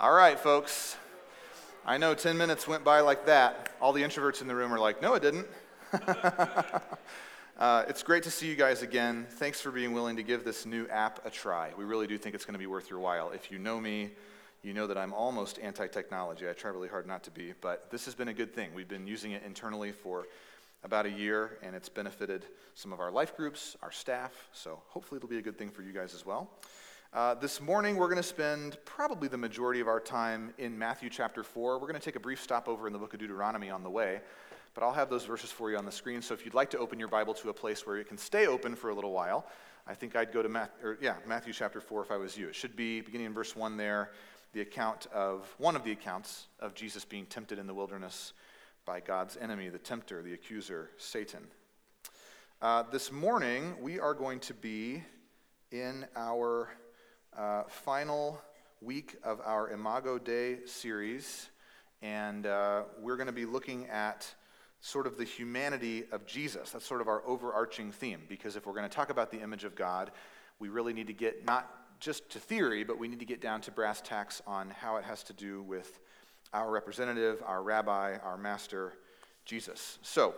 All right, folks. I know 10 minutes went by like that. All the introverts in the room are like, no, it didn't. uh, it's great to see you guys again. Thanks for being willing to give this new app a try. We really do think it's going to be worth your while. If you know me, you know that I'm almost anti technology. I try really hard not to be, but this has been a good thing. We've been using it internally for about a year, and it's benefited some of our life groups, our staff, so hopefully it'll be a good thing for you guys as well. Uh, this morning, we're going to spend probably the majority of our time in Matthew chapter 4. We're going to take a brief stop over in the book of Deuteronomy on the way, but I'll have those verses for you on the screen. So if you'd like to open your Bible to a place where it can stay open for a little while, I think I'd go to Math, or, yeah, Matthew chapter 4 if I was you. It should be beginning in verse 1 there, the account of one of the accounts of Jesus being tempted in the wilderness by God's enemy, the tempter, the accuser, Satan. Uh, this morning, we are going to be in our uh, final week of our Imago Dei series, and uh, we're going to be looking at sort of the humanity of Jesus. That's sort of our overarching theme, because if we're going to talk about the image of God, we really need to get not just to theory, but we need to get down to brass tacks on how it has to do with our representative, our rabbi, our master, Jesus. So,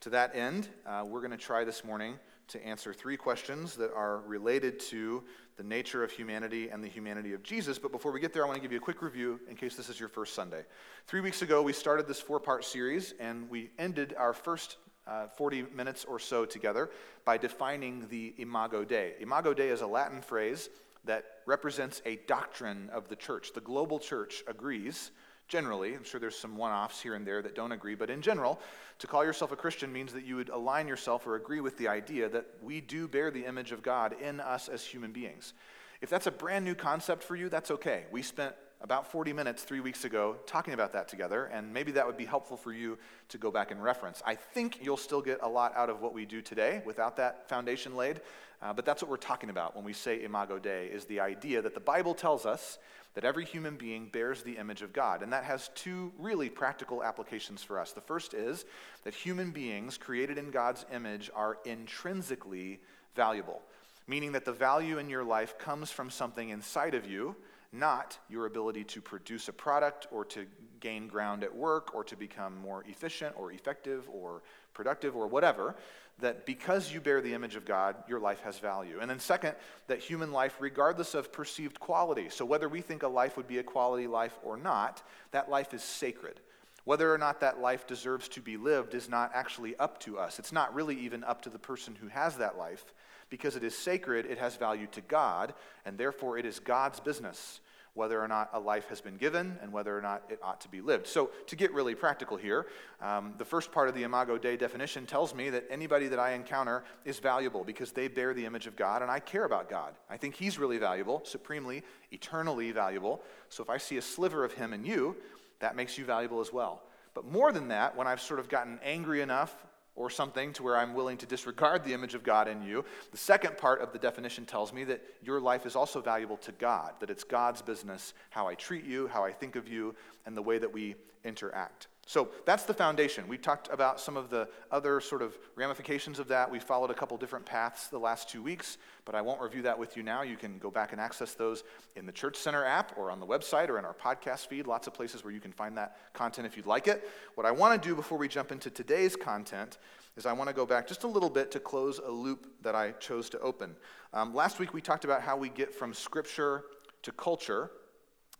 to that end, uh, we're going to try this morning to answer three questions that are related to the nature of humanity and the humanity of Jesus. But before we get there, I want to give you a quick review in case this is your first Sunday. Three weeks ago, we started this four part series, and we ended our first uh, 40 minutes or so together by defining the Imago Dei. Imago Dei is a Latin phrase that represents a doctrine of the church. The global church agrees generally. I'm sure there's some one offs here and there that don't agree, but in general, to call yourself a Christian means that you would align yourself or agree with the idea that we do bear the image of God in us as human beings. If that's a brand new concept for you, that's okay. We spent about 40 minutes three weeks ago talking about that together, and maybe that would be helpful for you to go back and reference. I think you'll still get a lot out of what we do today without that foundation laid, uh, but that's what we're talking about when we say Imago Dei, is the idea that the Bible tells us that every human being bears the image of God. And that has two really practical applications for us. The first is that human beings created in God's image are intrinsically valuable, meaning that the value in your life comes from something inside of you, not your ability to produce a product or to gain ground at work or to become more efficient or effective or productive or whatever that because you bear the image of God, your life has value. And then, second, that human life, regardless of perceived quality, so whether we think a life would be a quality life or not, that life is sacred. Whether or not that life deserves to be lived is not actually up to us. It's not really even up to the person who has that life. Because it is sacred, it has value to God, and therefore it is God's business whether or not a life has been given and whether or not it ought to be lived. So, to get really practical here, um, the first part of the Imago Dei definition tells me that anybody that I encounter is valuable because they bear the image of God and I care about God. I think He's really valuable, supremely, eternally valuable. So, if I see a sliver of Him in you, that makes you valuable as well. But more than that, when I've sort of gotten angry enough or something to where I'm willing to disregard the image of God in you. The second part of the definition tells me that your life is also valuable to God, that it's God's business how I treat you, how I think of you, and the way that we interact. So that's the foundation. We talked about some of the other sort of ramifications of that. We followed a couple different paths the last two weeks, but I won't review that with you now. You can go back and access those in the Church Center app or on the website or in our podcast feed. Lots of places where you can find that content if you'd like it. What I want to do before we jump into today's content is I want to go back just a little bit to close a loop that I chose to open. Um, last week we talked about how we get from Scripture to culture.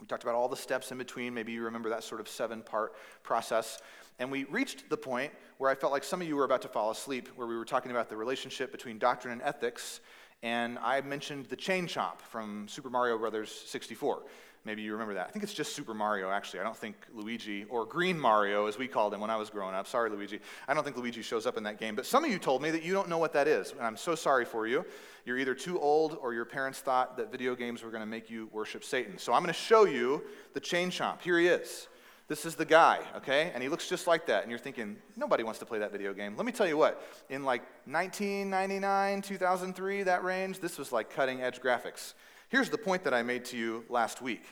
We talked about all the steps in between. Maybe you remember that sort of seven part process. And we reached the point where I felt like some of you were about to fall asleep, where we were talking about the relationship between doctrine and ethics. And I mentioned the chain chomp from Super Mario Brothers 64. Maybe you remember that. I think it's just Super Mario, actually. I don't think Luigi, or Green Mario, as we called him when I was growing up. Sorry, Luigi. I don't think Luigi shows up in that game. But some of you told me that you don't know what that is. And I'm so sorry for you. You're either too old or your parents thought that video games were going to make you worship Satan. So I'm going to show you the chain chomp. Here he is. This is the guy, okay? And he looks just like that. And you're thinking, nobody wants to play that video game. Let me tell you what, in like 1999, 2003, that range, this was like cutting edge graphics. Here's the point that I made to you last week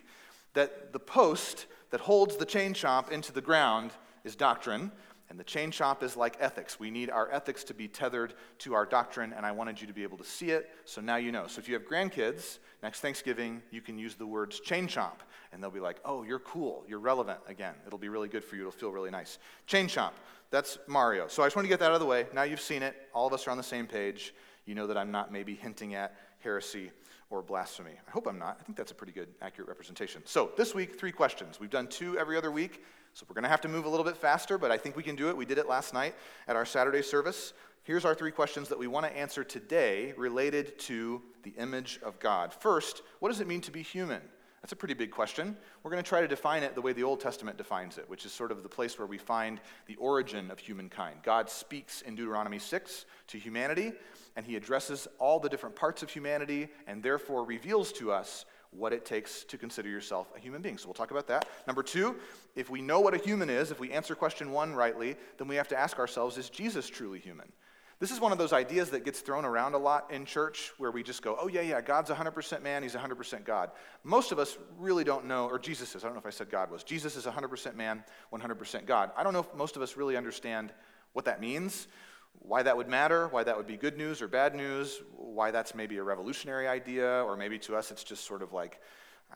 that the post that holds the chain chomp into the ground is doctrine, And the chain chomp is like ethics. We need our ethics to be tethered to our doctrine, and I wanted you to be able to see it, so now you know. So if you have grandkids, next Thanksgiving, you can use the words chain chomp, and they'll be like, oh, you're cool, you're relevant again. It'll be really good for you, it'll feel really nice. Chain chomp, that's Mario. So I just want to get that out of the way. Now you've seen it, all of us are on the same page. You know that I'm not maybe hinting at heresy or blasphemy. I hope I'm not. I think that's a pretty good, accurate representation. So this week, three questions. We've done two every other week. So we're going to have to move a little bit faster, but I think we can do it. We did it last night at our Saturday service. Here's our three questions that we want to answer today related to the image of God. First, what does it mean to be human? That's a pretty big question. We're going to try to define it the way the Old Testament defines it, which is sort of the place where we find the origin of humankind. God speaks in Deuteronomy 6 to humanity, and he addresses all the different parts of humanity and therefore reveals to us what it takes to consider yourself a human being. So we'll talk about that. Number two, if we know what a human is, if we answer question one rightly, then we have to ask ourselves is Jesus truly human? This is one of those ideas that gets thrown around a lot in church where we just go, oh, yeah, yeah, God's 100% man, he's 100% God. Most of us really don't know, or Jesus is, I don't know if I said God was. Jesus is 100% man, 100% God. I don't know if most of us really understand what that means why that would matter, why that would be good news or bad news, why that's maybe a revolutionary idea, or maybe to us it's just sort of like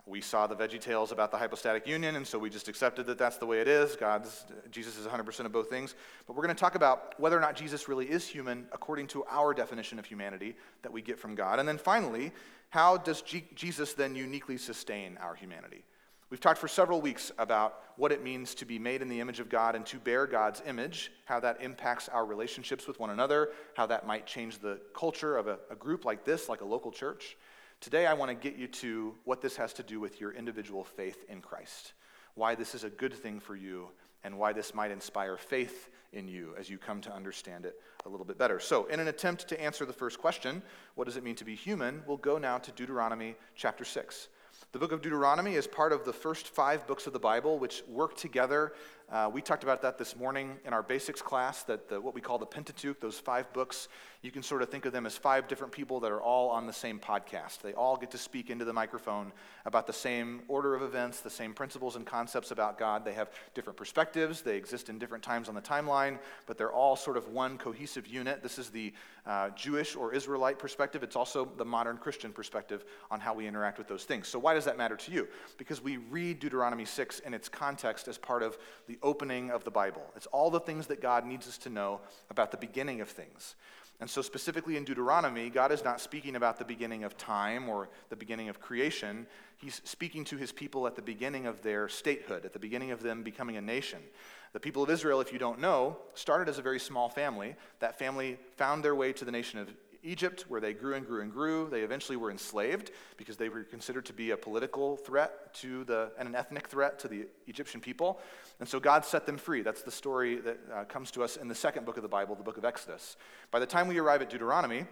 we saw the Veggie Tales about the hypostatic union, and so we just accepted that that's the way it is. God's Jesus is 100% of both things. But we're going to talk about whether or not Jesus really is human according to our definition of humanity that we get from God. And then finally, how does G- Jesus then uniquely sustain our humanity? We've talked for several weeks about what it means to be made in the image of God and to bear God's image, how that impacts our relationships with one another, how that might change the culture of a, a group like this, like a local church. Today, I want to get you to what this has to do with your individual faith in Christ, why this is a good thing for you, and why this might inspire faith in you as you come to understand it a little bit better. So, in an attempt to answer the first question, what does it mean to be human, we'll go now to Deuteronomy chapter 6. The book of Deuteronomy is part of the first five books of the Bible, which work together uh, we talked about that this morning in our basics class, that the, what we call the Pentateuch, those five books, you can sort of think of them as five different people that are all on the same podcast. They all get to speak into the microphone about the same order of events, the same principles and concepts about God. They have different perspectives, they exist in different times on the timeline, but they're all sort of one cohesive unit. This is the uh, Jewish or Israelite perspective. It's also the modern Christian perspective on how we interact with those things. So, why does that matter to you? Because we read Deuteronomy 6 in its context as part of the opening of the Bible. It's all the things that God needs us to know about the beginning of things. And so, specifically in Deuteronomy, God is not speaking about the beginning of time or the beginning of creation. He's speaking to his people at the beginning of their statehood, at the beginning of them becoming a nation. The people of Israel, if you don't know, started as a very small family. That family found their way to the nation of Egypt, where they grew and grew and grew. They eventually were enslaved because they were considered to be a political threat to the, and an ethnic threat to the Egyptian people. And so God set them free. That's the story that uh, comes to us in the second book of the Bible, the book of Exodus. By the time we arrive at Deuteronomy,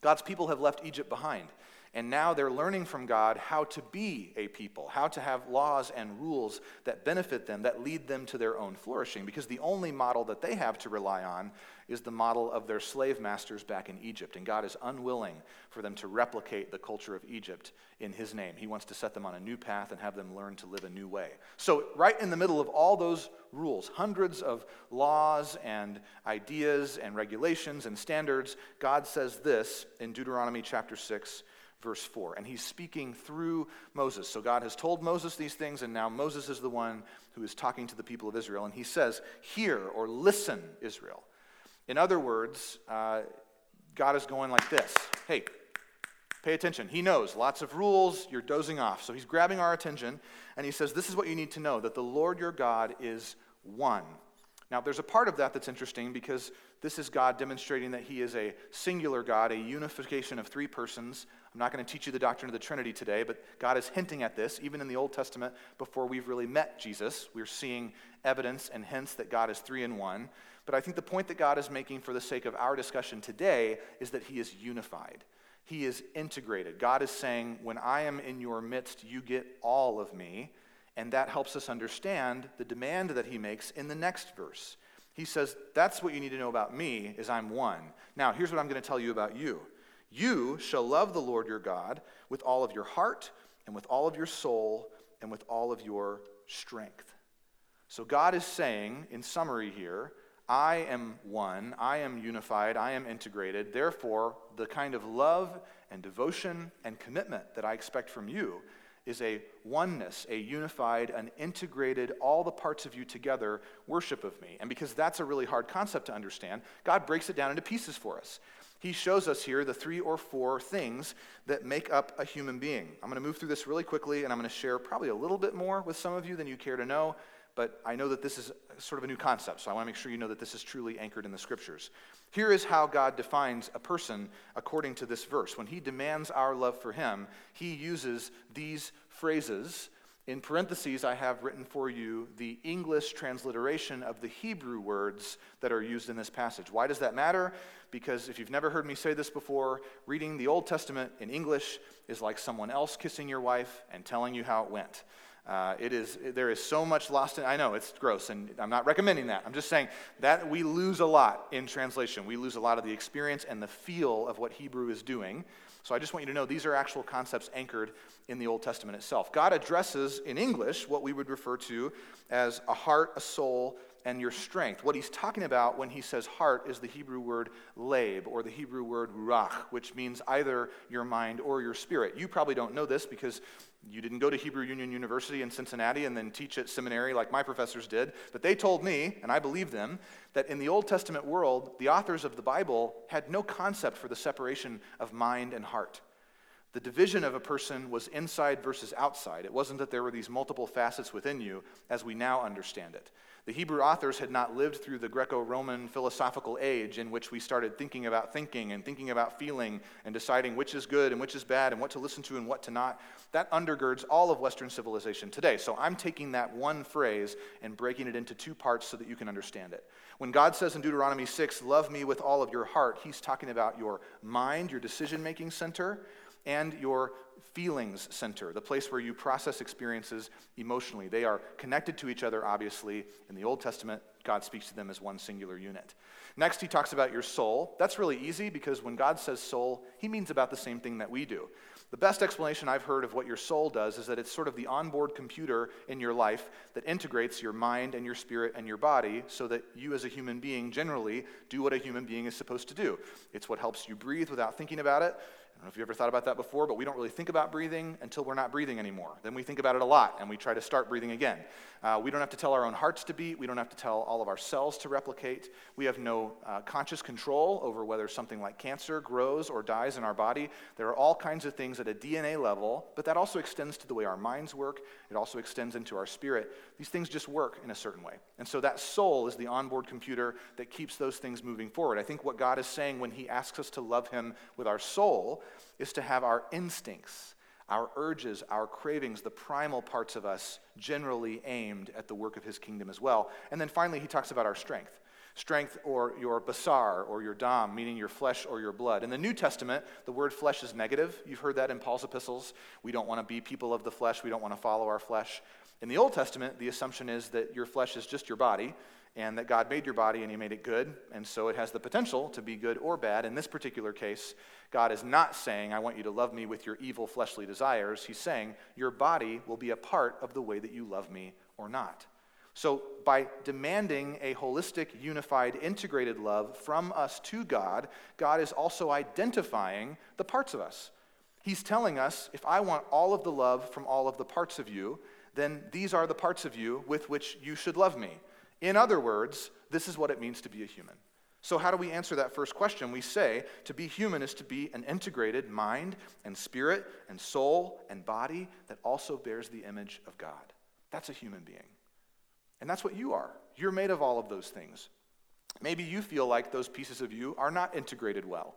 God's people have left Egypt behind. And now they're learning from God how to be a people, how to have laws and rules that benefit them, that lead them to their own flourishing. Because the only model that they have to rely on is the model of their slave masters back in Egypt. And God is unwilling for them to replicate the culture of Egypt in His name. He wants to set them on a new path and have them learn to live a new way. So, right in the middle of all those rules, hundreds of laws and ideas and regulations and standards, God says this in Deuteronomy chapter 6 verse 4. And he's speaking through Moses. So God has told Moses these things, and now Moses is the one who is talking to the people of Israel. And he says, Hear or listen, Israel. In other words, uh, God is going like this Hey, pay attention. He knows lots of rules, you're dozing off. So he's grabbing our attention, and he says, This is what you need to know that the Lord your God is one. Now, there's a part of that that's interesting because this is God demonstrating that He is a singular God, a unification of three persons. I'm not going to teach you the doctrine of the Trinity today, but God is hinting at this even in the Old Testament before we've really met Jesus. We're seeing evidence and hints that God is three in one. But I think the point that God is making for the sake of our discussion today is that He is unified. He is integrated. God is saying, When I am in your midst, you get all of me. And that helps us understand the demand that he makes in the next verse. He says, That's what you need to know about me, is I'm one. Now, here's what I'm going to tell you about you. You shall love the Lord your God with all of your heart, and with all of your soul, and with all of your strength. So, God is saying, in summary here, I am one, I am unified, I am integrated. Therefore, the kind of love and devotion and commitment that I expect from you is a oneness, a unified, an integrated, all the parts of you together worship of me. And because that's a really hard concept to understand, God breaks it down into pieces for us. He shows us here the three or four things that make up a human being. I'm going to move through this really quickly, and I'm going to share probably a little bit more with some of you than you care to know, but I know that this is sort of a new concept, so I want to make sure you know that this is truly anchored in the scriptures. Here is how God defines a person according to this verse. When he demands our love for him, he uses these phrases. In parentheses, I have written for you the English transliteration of the Hebrew words that are used in this passage. Why does that matter? Because if you've never heard me say this before, reading the Old Testament in English is like someone else kissing your wife and telling you how it went. Uh, it is, there is so much lost in, I know it's gross, and I'm not recommending that. I'm just saying that we lose a lot in translation. We lose a lot of the experience and the feel of what Hebrew is doing. So I just want you to know these are actual concepts anchored in the Old Testament itself. God addresses in English what we would refer to as a heart, a soul, and your strength. What he's talking about when he says heart is the Hebrew word leb or the Hebrew word ruach, which means either your mind or your spirit. You probably don't know this because you didn't go to Hebrew Union University in Cincinnati and then teach at seminary like my professors did, but they told me, and I believe them, that in the Old Testament world, the authors of the Bible had no concept for the separation of mind and heart. The division of a person was inside versus outside. It wasn't that there were these multiple facets within you as we now understand it. The Hebrew authors had not lived through the Greco Roman philosophical age in which we started thinking about thinking and thinking about feeling and deciding which is good and which is bad and what to listen to and what to not. That undergirds all of Western civilization today. So I'm taking that one phrase and breaking it into two parts so that you can understand it. When God says in Deuteronomy 6, Love me with all of your heart, he's talking about your mind, your decision making center, and your feelings center, the place where you process experiences emotionally. They are connected to each other, obviously. In the Old Testament, God speaks to them as one singular unit. Next, he talks about your soul. That's really easy because when God says soul, he means about the same thing that we do. The best explanation I've heard of what your soul does is that it's sort of the onboard computer in your life that integrates your mind and your spirit and your body so that you, as a human being, generally do what a human being is supposed to do. It's what helps you breathe without thinking about it don't know if you ever thought about that before, but we don't really think about breathing until we're not breathing anymore. Then we think about it a lot and we try to start breathing again. Uh, we don't have to tell our own hearts to beat. We don't have to tell all of our cells to replicate. We have no uh, conscious control over whether something like cancer grows or dies in our body. There are all kinds of things at a DNA level, but that also extends to the way our minds work. It also extends into our spirit. These things just work in a certain way. And so that soul is the onboard computer that keeps those things moving forward. I think what God is saying when He asks us to love Him with our soul is to have our instincts, our urges, our cravings, the primal parts of us generally aimed at the work of his kingdom as well. And then finally, he talks about our strength. Strength or your basar or your dam, meaning your flesh or your blood. In the New Testament, the word flesh is negative. You've heard that in Paul's epistles. We don't want to be people of the flesh, we don't want to follow our flesh. In the Old Testament, the assumption is that your flesh is just your body, and that God made your body and He made it good, and so it has the potential to be good or bad. In this particular case, God is not saying, I want you to love me with your evil fleshly desires. He's saying, your body will be a part of the way that you love me or not. So, by demanding a holistic, unified, integrated love from us to God, God is also identifying the parts of us. He's telling us, if I want all of the love from all of the parts of you, then these are the parts of you with which you should love me. In other words, this is what it means to be a human. So, how do we answer that first question? We say to be human is to be an integrated mind and spirit and soul and body that also bears the image of God. That's a human being. And that's what you are. You're made of all of those things. Maybe you feel like those pieces of you are not integrated well.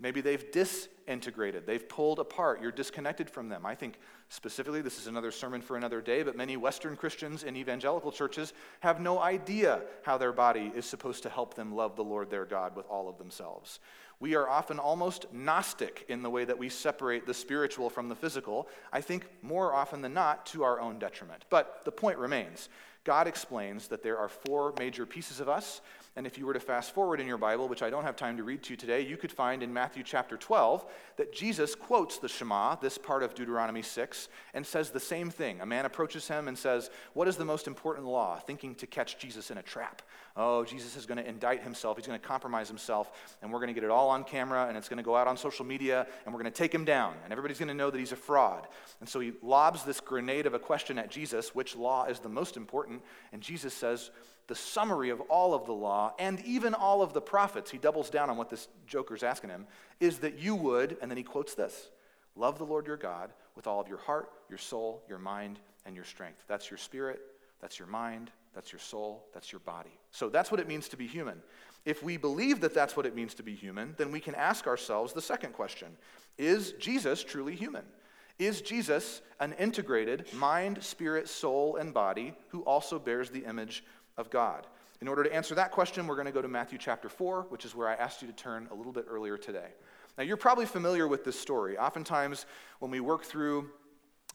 Maybe they've disintegrated, they've pulled apart, you're disconnected from them. I think specifically, this is another sermon for another day, but many Western Christians in evangelical churches have no idea how their body is supposed to help them love the Lord their God with all of themselves. We are often almost Gnostic in the way that we separate the spiritual from the physical, I think more often than not to our own detriment. But the point remains God explains that there are four major pieces of us. And if you were to fast forward in your Bible, which I don't have time to read to you today, you could find in Matthew chapter 12 that Jesus quotes the Shema, this part of Deuteronomy 6, and says the same thing. A man approaches him and says, What is the most important law? Thinking to catch Jesus in a trap. Oh, Jesus is going to indict himself. He's going to compromise himself, and we're going to get it all on camera, and it's going to go out on social media, and we're going to take him down, and everybody's going to know that he's a fraud. And so he lobs this grenade of a question at Jesus which law is the most important? And Jesus says, the summary of all of the law and even all of the prophets, he doubles down on what this joker's asking him, is that you would, and then he quotes this love the Lord your God with all of your heart, your soul, your mind, and your strength. That's your spirit, that's your mind, that's your soul, that's your body. So that's what it means to be human. If we believe that that's what it means to be human, then we can ask ourselves the second question Is Jesus truly human? Is Jesus an integrated mind, spirit, soul, and body who also bears the image of God? In order to answer that question, we're going to go to Matthew chapter 4, which is where I asked you to turn a little bit earlier today. Now, you're probably familiar with this story. Oftentimes, when we work through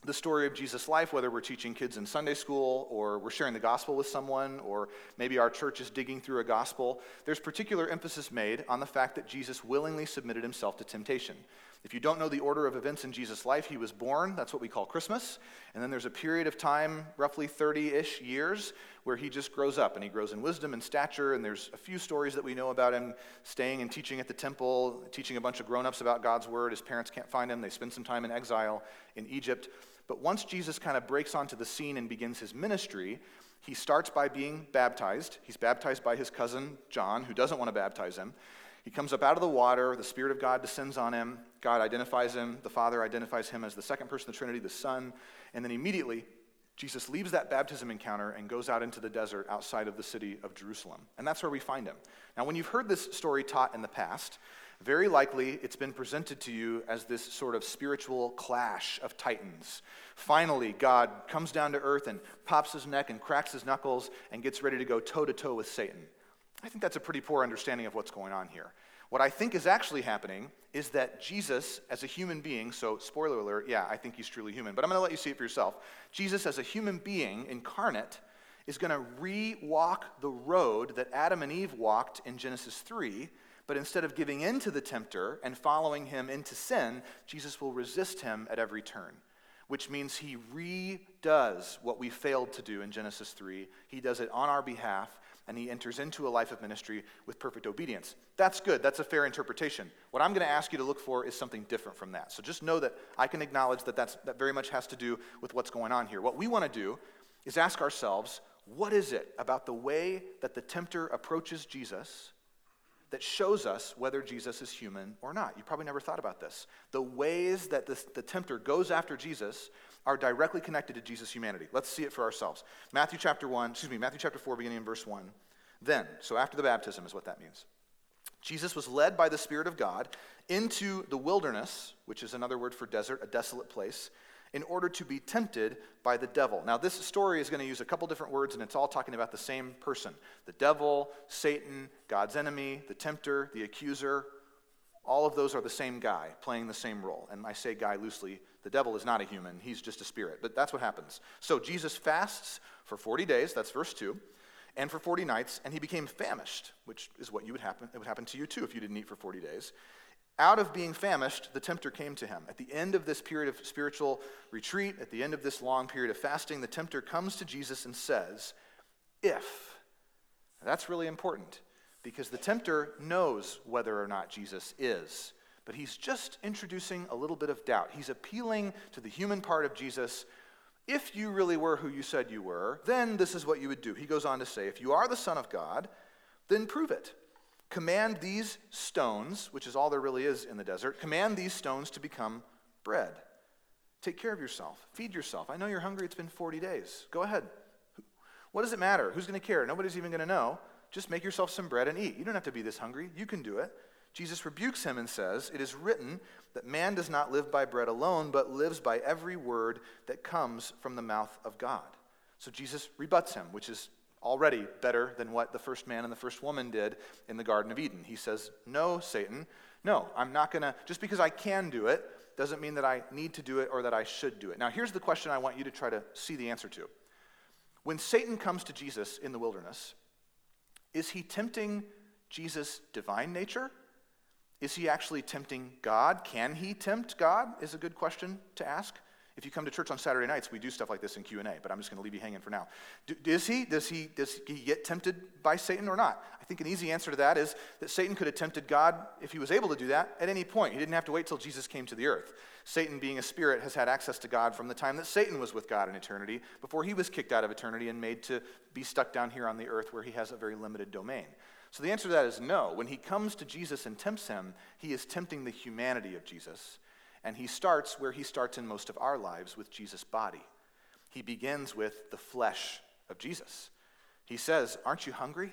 the story of Jesus' life, whether we're teaching kids in Sunday school or we're sharing the gospel with someone, or maybe our church is digging through a gospel, there's particular emphasis made on the fact that Jesus willingly submitted himself to temptation. If you don't know the order of events in Jesus' life, he was born, that's what we call Christmas. And then there's a period of time, roughly 30 ish years, where he just grows up and he grows in wisdom and stature. And there's a few stories that we know about him staying and teaching at the temple, teaching a bunch of grown ups about God's word. His parents can't find him, they spend some time in exile in Egypt. But once Jesus kind of breaks onto the scene and begins his ministry, he starts by being baptized. He's baptized by his cousin, John, who doesn't want to baptize him. He comes up out of the water. The Spirit of God descends on him. God identifies him. The Father identifies him as the second person of the Trinity, the Son. And then immediately, Jesus leaves that baptism encounter and goes out into the desert outside of the city of Jerusalem. And that's where we find him. Now, when you've heard this story taught in the past, very likely it's been presented to you as this sort of spiritual clash of titans. Finally, God comes down to earth and pops his neck and cracks his knuckles and gets ready to go toe to toe with Satan. I think that's a pretty poor understanding of what's going on here. What I think is actually happening is that Jesus, as a human being, so spoiler alert, yeah, I think he's truly human, but I'm going to let you see it for yourself. Jesus, as a human being incarnate, is going to re walk the road that Adam and Eve walked in Genesis 3, but instead of giving in to the tempter and following him into sin, Jesus will resist him at every turn, which means he redoes what we failed to do in Genesis 3. He does it on our behalf and he enters into a life of ministry with perfect obedience. That's good. That's a fair interpretation. What I'm going to ask you to look for is something different from that. So just know that I can acknowledge that that's, that very much has to do with what's going on here. What we want to do is ask ourselves what is it about the way that the tempter approaches Jesus that shows us whether Jesus is human or not? You probably never thought about this. The ways that the tempter goes after Jesus are directly connected to Jesus' humanity. Let's see it for ourselves. Matthew chapter 1, excuse me, Matthew chapter 4, beginning in verse 1. Then, so after the baptism is what that means. Jesus was led by the Spirit of God into the wilderness, which is another word for desert, a desolate place, in order to be tempted by the devil. Now, this story is going to use a couple different words, and it's all talking about the same person the devil, Satan, God's enemy, the tempter, the accuser. All of those are the same guy playing the same role. And I say guy loosely the devil is not a human, he's just a spirit. But that's what happens. So Jesus fasts for 40 days, that's verse 2, and for 40 nights, and he became famished, which is what you would happen, it would happen to you too if you didn't eat for 40 days. Out of being famished, the tempter came to him. At the end of this period of spiritual retreat, at the end of this long period of fasting, the tempter comes to Jesus and says, If. That's really important because the tempter knows whether or not Jesus is but he's just introducing a little bit of doubt. He's appealing to the human part of Jesus. If you really were who you said you were, then this is what you would do. He goes on to say, If you are the Son of God, then prove it. Command these stones, which is all there really is in the desert, command these stones to become bread. Take care of yourself. Feed yourself. I know you're hungry. It's been 40 days. Go ahead. What does it matter? Who's going to care? Nobody's even going to know. Just make yourself some bread and eat. You don't have to be this hungry. You can do it. Jesus rebukes him and says, It is written that man does not live by bread alone, but lives by every word that comes from the mouth of God. So Jesus rebuts him, which is already better than what the first man and the first woman did in the Garden of Eden. He says, No, Satan, no, I'm not going to, just because I can do it doesn't mean that I need to do it or that I should do it. Now, here's the question I want you to try to see the answer to When Satan comes to Jesus in the wilderness, is he tempting Jesus' divine nature? Is he actually tempting God? Can he tempt God? Is a good question to ask. If you come to church on Saturday nights, we do stuff like this in Q&A, but I'm just going to leave you hanging for now. Do, is he? Does he, does he get tempted by Satan or not? I think an easy answer to that is that Satan could have tempted God, if he was able to do that, at any point. He didn't have to wait till Jesus came to the earth. Satan, being a spirit, has had access to God from the time that Satan was with God in eternity, before he was kicked out of eternity and made to be stuck down here on the earth where he has a very limited domain. So the answer to that is no. When he comes to Jesus and tempts him, he is tempting the humanity of Jesus. And he starts where he starts in most of our lives with Jesus' body. He begins with the flesh of Jesus. He says, Aren't you hungry?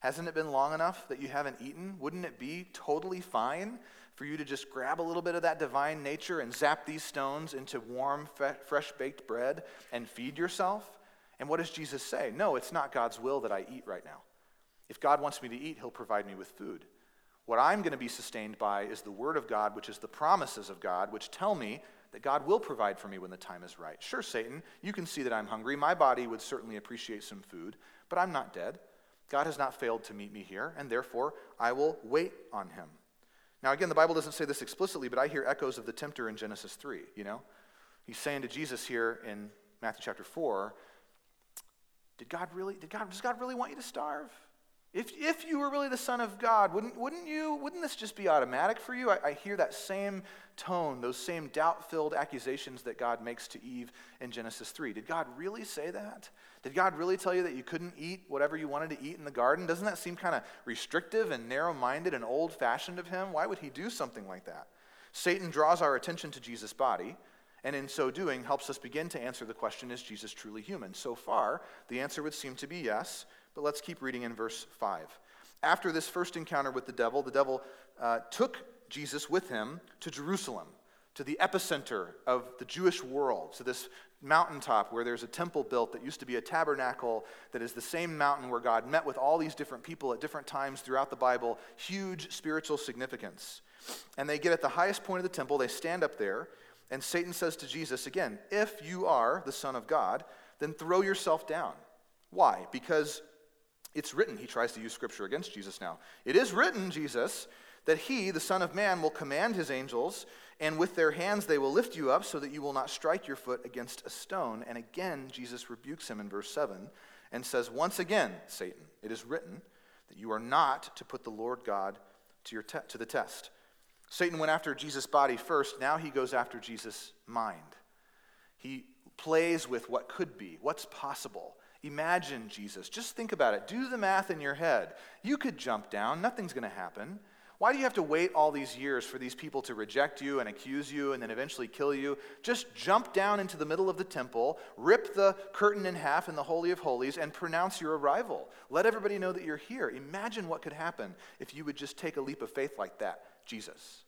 Hasn't it been long enough that you haven't eaten? Wouldn't it be totally fine for you to just grab a little bit of that divine nature and zap these stones into warm, fresh baked bread and feed yourself? And what does Jesus say? No, it's not God's will that I eat right now. If God wants me to eat, He'll provide me with food. What I'm going to be sustained by is the Word of God, which is the promises of God, which tell me that God will provide for me when the time is right. Sure, Satan, you can see that I'm hungry. My body would certainly appreciate some food, but I'm not dead. God has not failed to meet me here, and therefore I will wait on him. Now, again, the Bible doesn't say this explicitly, but I hear echoes of the tempter in Genesis 3, you know? He's saying to Jesus here in Matthew chapter 4, did God really, did God, does God really want you to starve? If, if you were really the Son of God, wouldn't, wouldn't you, wouldn't this just be automatic for you? I, I hear that same tone, those same doubt filled accusations that God makes to Eve in Genesis 3. Did God really say that? Did God really tell you that you couldn't eat whatever you wanted to eat in the garden? Doesn't that seem kind of restrictive and narrow minded and old fashioned of him? Why would he do something like that? Satan draws our attention to Jesus' body, and in so doing, helps us begin to answer the question is Jesus truly human? So far, the answer would seem to be yes. But let's keep reading in verse 5. After this first encounter with the devil, the devil uh, took Jesus with him to Jerusalem, to the epicenter of the Jewish world, to this mountaintop where there's a temple built that used to be a tabernacle that is the same mountain where God met with all these different people at different times throughout the Bible. Huge spiritual significance. And they get at the highest point of the temple, they stand up there, and Satan says to Jesus again, If you are the Son of God, then throw yourself down. Why? Because it's written, he tries to use scripture against Jesus now. It is written, Jesus, that he, the Son of Man, will command his angels, and with their hands they will lift you up so that you will not strike your foot against a stone. And again, Jesus rebukes him in verse 7 and says, Once again, Satan, it is written that you are not to put the Lord God to, your te- to the test. Satan went after Jesus' body first, now he goes after Jesus' mind. He plays with what could be, what's possible. Imagine Jesus. Just think about it. Do the math in your head. You could jump down, nothing's going to happen. Why do you have to wait all these years for these people to reject you and accuse you and then eventually kill you? Just jump down into the middle of the temple, rip the curtain in half in the Holy of Holies, and pronounce your arrival. Let everybody know that you're here. Imagine what could happen if you would just take a leap of faith like that, Jesus.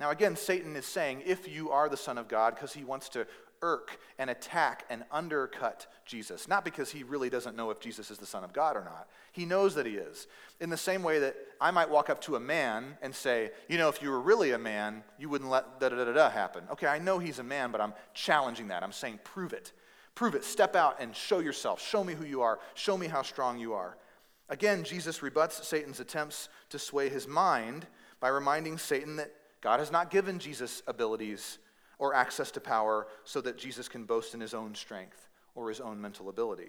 Now, again, Satan is saying, if you are the Son of God, because he wants to irk and attack and undercut Jesus. Not because he really doesn't know if Jesus is the Son of God or not. He knows that he is. In the same way that I might walk up to a man and say, you know, if you were really a man, you wouldn't let da da da da happen. Okay, I know he's a man, but I'm challenging that. I'm saying, prove it. Prove it. Step out and show yourself. Show me who you are. Show me how strong you are. Again, Jesus rebuts Satan's attempts to sway his mind by reminding Satan that God has not given Jesus abilities or access to power so that Jesus can boast in his own strength or his own mental ability.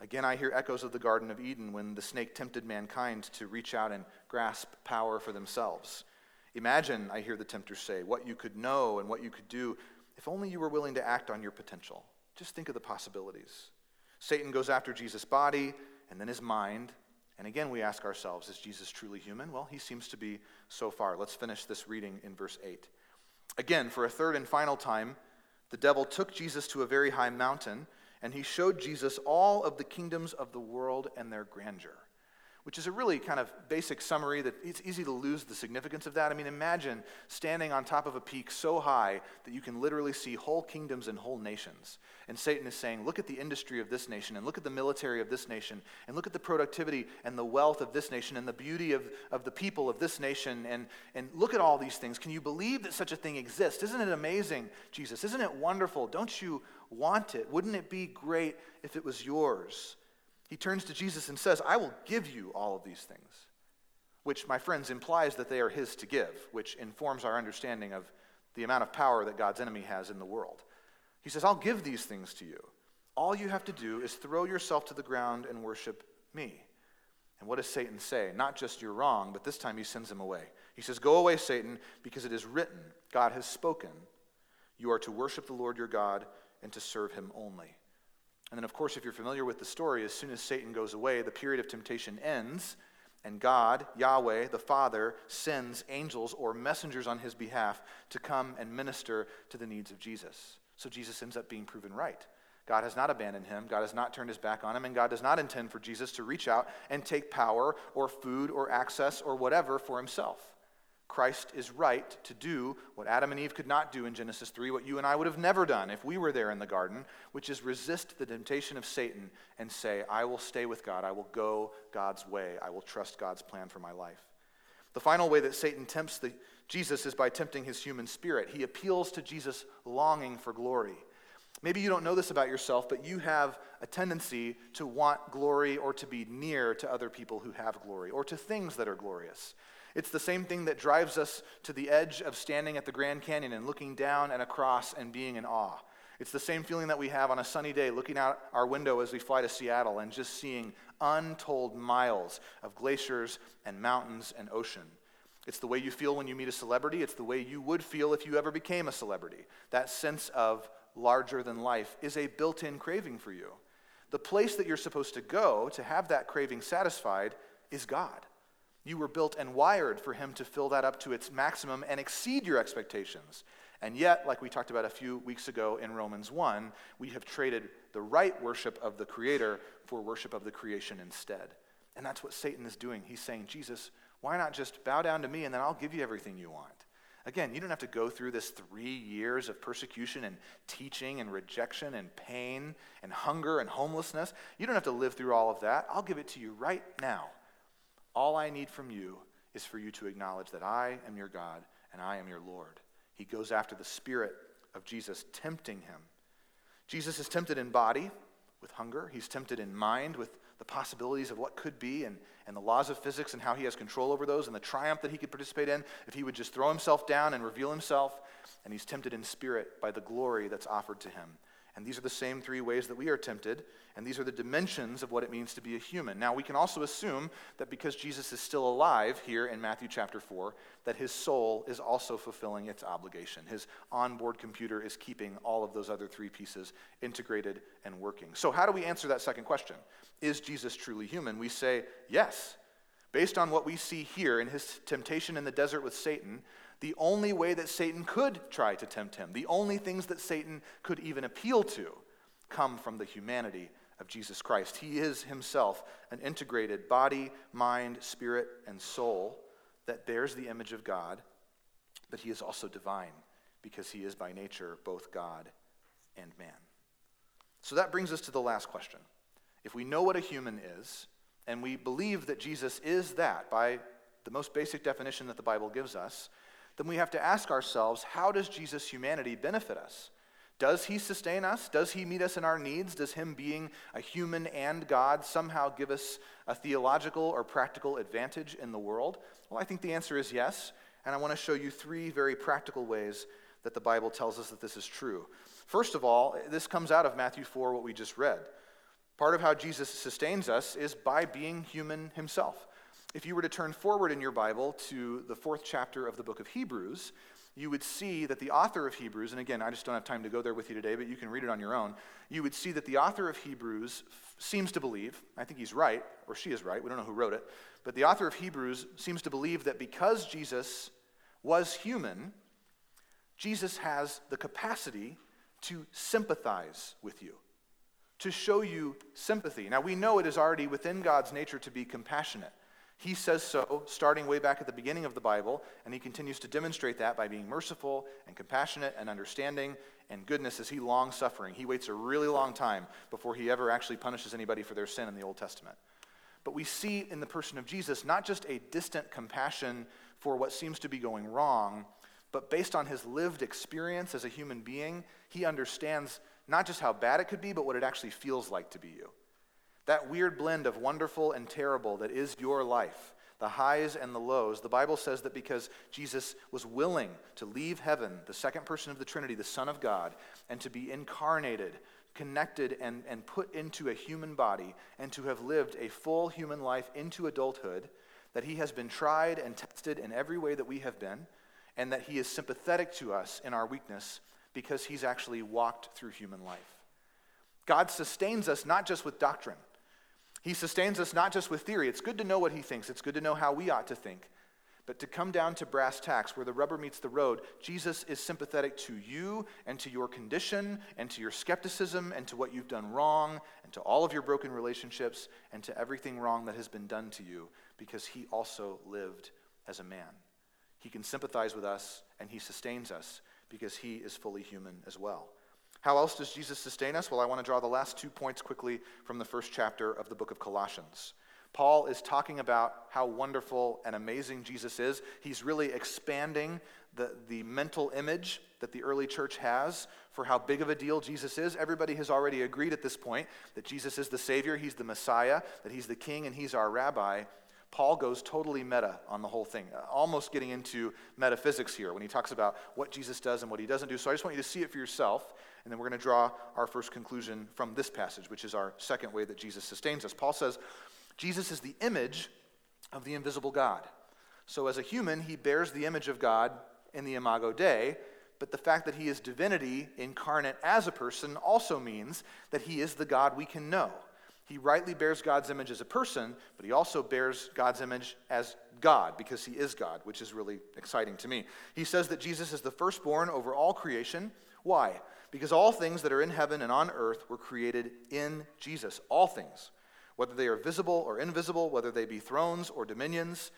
Again, I hear echoes of the Garden of Eden when the snake tempted mankind to reach out and grasp power for themselves. Imagine, I hear the tempter say, what you could know and what you could do if only you were willing to act on your potential. Just think of the possibilities. Satan goes after Jesus' body and then his mind. And again, we ask ourselves, is Jesus truly human? Well, he seems to be so far. Let's finish this reading in verse 8. Again, for a third and final time, the devil took Jesus to a very high mountain, and he showed Jesus all of the kingdoms of the world and their grandeur. Which is a really kind of basic summary that it's easy to lose the significance of that. I mean, imagine standing on top of a peak so high that you can literally see whole kingdoms and whole nations. And Satan is saying, look at the industry of this nation, and look at the military of this nation, and look at the productivity and the wealth of this nation, and the beauty of, of the people of this nation, and, and look at all these things. Can you believe that such a thing exists? Isn't it amazing, Jesus? Isn't it wonderful? Don't you want it? Wouldn't it be great if it was yours? He turns to Jesus and says, I will give you all of these things, which, my friends, implies that they are his to give, which informs our understanding of the amount of power that God's enemy has in the world. He says, I'll give these things to you. All you have to do is throw yourself to the ground and worship me. And what does Satan say? Not just you're wrong, but this time he sends him away. He says, Go away, Satan, because it is written, God has spoken. You are to worship the Lord your God and to serve him only. And then, of course, if you're familiar with the story, as soon as Satan goes away, the period of temptation ends, and God, Yahweh, the Father, sends angels or messengers on his behalf to come and minister to the needs of Jesus. So Jesus ends up being proven right. God has not abandoned him. God has not turned his back on him. And God does not intend for Jesus to reach out and take power or food or access or whatever for himself. Christ is right to do what Adam and Eve could not do in Genesis 3, what you and I would have never done if we were there in the garden, which is resist the temptation of Satan and say, I will stay with God. I will go God's way. I will trust God's plan for my life. The final way that Satan tempts the, Jesus is by tempting his human spirit. He appeals to Jesus' longing for glory. Maybe you don't know this about yourself, but you have a tendency to want glory or to be near to other people who have glory or to things that are glorious. It's the same thing that drives us to the edge of standing at the Grand Canyon and looking down and across and being in awe. It's the same feeling that we have on a sunny day looking out our window as we fly to Seattle and just seeing untold miles of glaciers and mountains and ocean. It's the way you feel when you meet a celebrity. It's the way you would feel if you ever became a celebrity. That sense of larger than life is a built in craving for you. The place that you're supposed to go to have that craving satisfied is God. You were built and wired for Him to fill that up to its maximum and exceed your expectations. And yet, like we talked about a few weeks ago in Romans 1, we have traded the right worship of the Creator for worship of the creation instead. And that's what Satan is doing. He's saying, Jesus, why not just bow down to me and then I'll give you everything you want? Again, you don't have to go through this three years of persecution and teaching and rejection and pain and hunger and homelessness. You don't have to live through all of that. I'll give it to you right now. All I need from you is for you to acknowledge that I am your God and I am your Lord. He goes after the spirit of Jesus, tempting him. Jesus is tempted in body with hunger, he's tempted in mind with the possibilities of what could be and, and the laws of physics and how he has control over those and the triumph that he could participate in if he would just throw himself down and reveal himself. And he's tempted in spirit by the glory that's offered to him. And these are the same three ways that we are tempted, and these are the dimensions of what it means to be a human. Now, we can also assume that because Jesus is still alive here in Matthew chapter 4, that his soul is also fulfilling its obligation. His onboard computer is keeping all of those other three pieces integrated and working. So, how do we answer that second question? Is Jesus truly human? We say yes. Based on what we see here in his temptation in the desert with Satan, the only way that Satan could try to tempt him, the only things that Satan could even appeal to, come from the humanity of Jesus Christ. He is himself an integrated body, mind, spirit, and soul that bears the image of God, but he is also divine because he is by nature both God and man. So that brings us to the last question. If we know what a human is, and we believe that Jesus is that by the most basic definition that the Bible gives us, then we have to ask ourselves how does Jesus' humanity benefit us? Does he sustain us? Does he meet us in our needs? Does him being a human and God somehow give us a theological or practical advantage in the world? Well, I think the answer is yes. And I want to show you three very practical ways that the Bible tells us that this is true. First of all, this comes out of Matthew 4, what we just read. Part of how Jesus sustains us is by being human himself. If you were to turn forward in your Bible to the fourth chapter of the book of Hebrews, you would see that the author of Hebrews, and again, I just don't have time to go there with you today, but you can read it on your own. You would see that the author of Hebrews f- seems to believe, I think he's right, or she is right, we don't know who wrote it, but the author of Hebrews seems to believe that because Jesus was human, Jesus has the capacity to sympathize with you, to show you sympathy. Now, we know it is already within God's nature to be compassionate. He says so starting way back at the beginning of the Bible, and he continues to demonstrate that by being merciful and compassionate and understanding and goodness as he long suffering. He waits a really long time before he ever actually punishes anybody for their sin in the Old Testament. But we see in the person of Jesus not just a distant compassion for what seems to be going wrong, but based on his lived experience as a human being, he understands not just how bad it could be, but what it actually feels like to be you. That weird blend of wonderful and terrible that is your life, the highs and the lows. The Bible says that because Jesus was willing to leave heaven, the second person of the Trinity, the Son of God, and to be incarnated, connected, and, and put into a human body, and to have lived a full human life into adulthood, that he has been tried and tested in every way that we have been, and that he is sympathetic to us in our weakness because he's actually walked through human life. God sustains us not just with doctrine he sustains us not just with theory. It's good to know what he thinks, it's good to know how we ought to think. But to come down to brass tacks, where the rubber meets the road, Jesus is sympathetic to you and to your condition and to your skepticism and to what you've done wrong and to all of your broken relationships and to everything wrong that has been done to you because he also lived as a man. He can sympathize with us and he sustains us because he is fully human as well. How else does Jesus sustain us? Well, I want to draw the last two points quickly from the first chapter of the book of Colossians. Paul is talking about how wonderful and amazing Jesus is. He's really expanding the, the mental image that the early church has for how big of a deal Jesus is. Everybody has already agreed at this point that Jesus is the Savior, He's the Messiah, that He's the King, and He's our Rabbi. Paul goes totally meta on the whole thing, almost getting into metaphysics here when he talks about what Jesus does and what he doesn't do. So I just want you to see it for yourself. And then we're going to draw our first conclusion from this passage, which is our second way that Jesus sustains us. Paul says, Jesus is the image of the invisible God. So as a human, he bears the image of God in the Imago Dei, but the fact that he is divinity incarnate as a person also means that he is the God we can know. He rightly bears God's image as a person, but he also bears God's image as God because he is God, which is really exciting to me. He says that Jesus is the firstborn over all creation. Why? Because all things that are in heaven and on earth were created in Jesus. All things. Whether they are visible or invisible, whether they be thrones or dominions.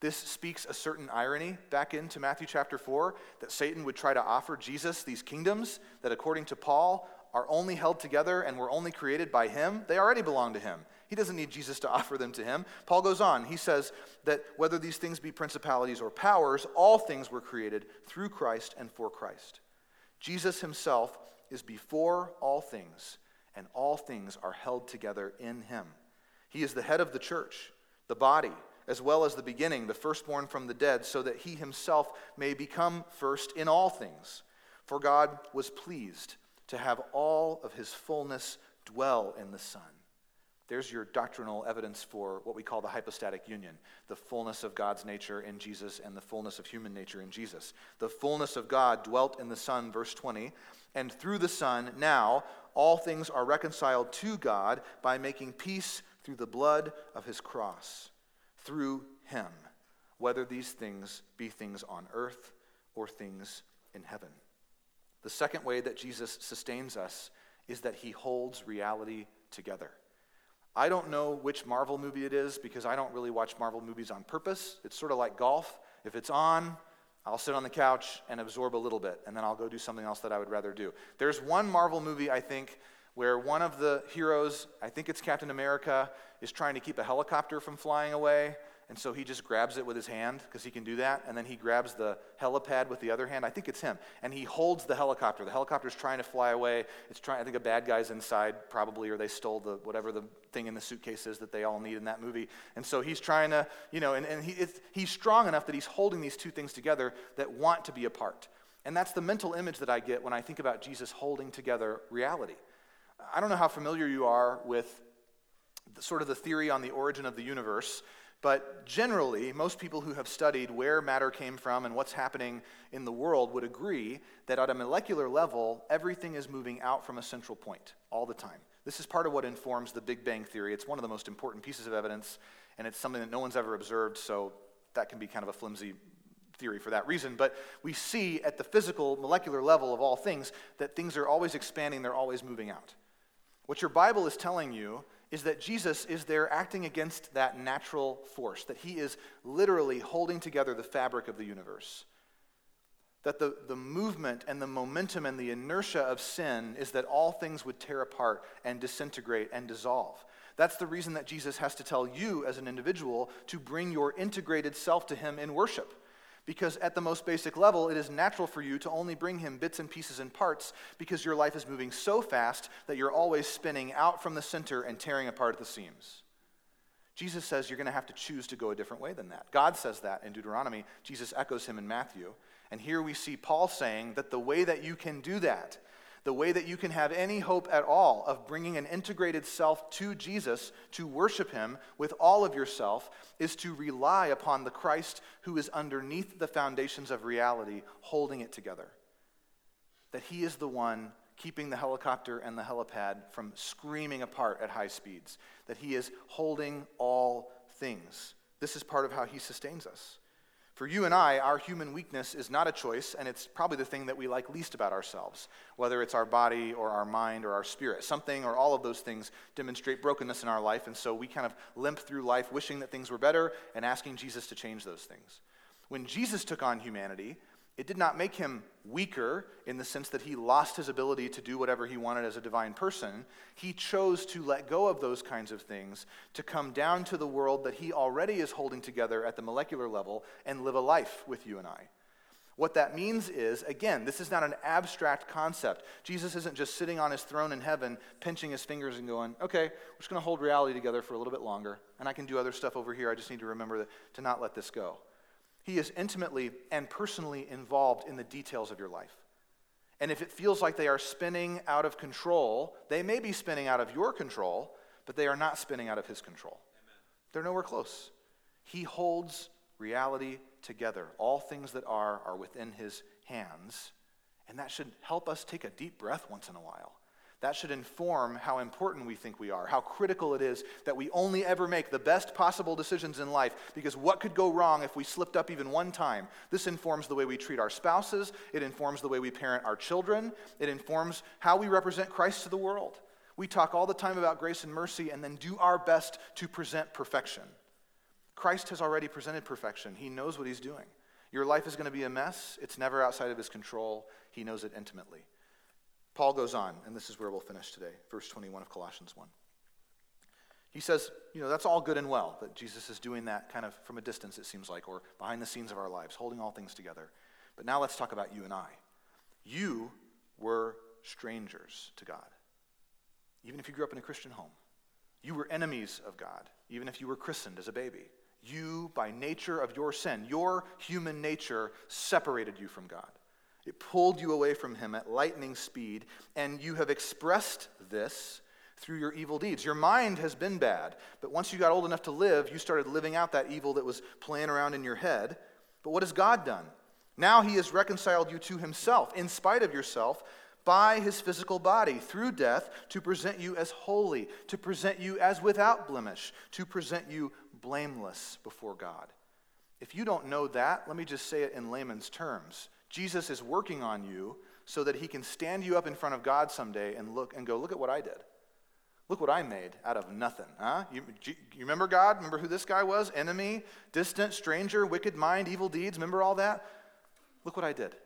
This speaks a certain irony back into Matthew chapter 4 that Satan would try to offer Jesus these kingdoms that, according to Paul, are only held together and were only created by him. They already belong to him. He doesn't need Jesus to offer them to him. Paul goes on. He says that whether these things be principalities or powers, all things were created through Christ and for Christ. Jesus himself is before all things, and all things are held together in him. He is the head of the church, the body, as well as the beginning, the firstborn from the dead, so that he himself may become first in all things. For God was pleased to have all of his fullness dwell in the Son there's your doctrinal evidence for what we call the hypostatic union the fullness of God's nature in Jesus and the fullness of human nature in Jesus. The fullness of God dwelt in the Son, verse 20, and through the Son, now all things are reconciled to God by making peace through the blood of his cross, through him, whether these things be things on earth or things in heaven. The second way that Jesus sustains us is that he holds reality together. I don't know which Marvel movie it is because I don't really watch Marvel movies on purpose. It's sort of like golf. If it's on, I'll sit on the couch and absorb a little bit, and then I'll go do something else that I would rather do. There's one Marvel movie, I think, where one of the heroes, I think it's Captain America, is trying to keep a helicopter from flying away. And so he just grabs it with his hand because he can do that. And then he grabs the helipad with the other hand. I think it's him. And he holds the helicopter. The helicopter's trying to fly away. It's trying, I think a bad guy's inside probably, or they stole the whatever the thing in the suitcases that they all need in that movie. And so he's trying to, you know, and, and he, he's strong enough that he's holding these two things together that want to be apart. And that's the mental image that I get when I think about Jesus holding together reality. I don't know how familiar you are with the, sort of the theory on the origin of the universe. But generally, most people who have studied where matter came from and what's happening in the world would agree that at a molecular level, everything is moving out from a central point all the time. This is part of what informs the Big Bang Theory. It's one of the most important pieces of evidence, and it's something that no one's ever observed, so that can be kind of a flimsy theory for that reason. But we see at the physical, molecular level of all things that things are always expanding, they're always moving out. What your Bible is telling you is that Jesus is there acting against that natural force, that he is literally holding together the fabric of the universe. That the, the movement and the momentum and the inertia of sin is that all things would tear apart and disintegrate and dissolve. That's the reason that Jesus has to tell you as an individual to bring your integrated self to him in worship. Because at the most basic level, it is natural for you to only bring him bits and pieces and parts because your life is moving so fast that you're always spinning out from the center and tearing apart at the seams. Jesus says you're going to have to choose to go a different way than that. God says that in Deuteronomy. Jesus echoes him in Matthew. And here we see Paul saying that the way that you can do that the way that you can have any hope at all of bringing an integrated self to Jesus to worship Him with all of yourself is to rely upon the Christ who is underneath the foundations of reality, holding it together. That He is the one keeping the helicopter and the helipad from screaming apart at high speeds, that He is holding all things. This is part of how He sustains us. For you and I, our human weakness is not a choice, and it's probably the thing that we like least about ourselves, whether it's our body or our mind or our spirit. Something or all of those things demonstrate brokenness in our life, and so we kind of limp through life wishing that things were better and asking Jesus to change those things. When Jesus took on humanity, it did not make him weaker in the sense that he lost his ability to do whatever he wanted as a divine person. He chose to let go of those kinds of things to come down to the world that he already is holding together at the molecular level and live a life with you and I. What that means is, again, this is not an abstract concept. Jesus isn't just sitting on his throne in heaven, pinching his fingers and going, okay, we're just going to hold reality together for a little bit longer, and I can do other stuff over here. I just need to remember to not let this go. He is intimately and personally involved in the details of your life. And if it feels like they are spinning out of control, they may be spinning out of your control, but they are not spinning out of His control. Amen. They're nowhere close. He holds reality together. All things that are are within His hands. And that should help us take a deep breath once in a while. That should inform how important we think we are, how critical it is that we only ever make the best possible decisions in life, because what could go wrong if we slipped up even one time? This informs the way we treat our spouses, it informs the way we parent our children, it informs how we represent Christ to the world. We talk all the time about grace and mercy and then do our best to present perfection. Christ has already presented perfection, He knows what He's doing. Your life is going to be a mess, it's never outside of His control, He knows it intimately. Paul goes on, and this is where we'll finish today, verse 21 of Colossians 1. He says, you know, that's all good and well that Jesus is doing that kind of from a distance, it seems like, or behind the scenes of our lives, holding all things together. But now let's talk about you and I. You were strangers to God, even if you grew up in a Christian home. You were enemies of God, even if you were christened as a baby. You, by nature of your sin, your human nature separated you from God. It pulled you away from him at lightning speed, and you have expressed this through your evil deeds. Your mind has been bad, but once you got old enough to live, you started living out that evil that was playing around in your head. But what has God done? Now he has reconciled you to himself, in spite of yourself, by his physical body through death to present you as holy, to present you as without blemish, to present you blameless before God. If you don't know that, let me just say it in layman's terms. Jesus is working on you so that he can stand you up in front of God someday and look and go, look at what I did. Look what I made out of nothing. Huh? You, you remember God? Remember who this guy was? Enemy, distant, stranger, wicked mind, evil deeds. Remember all that? Look what I did.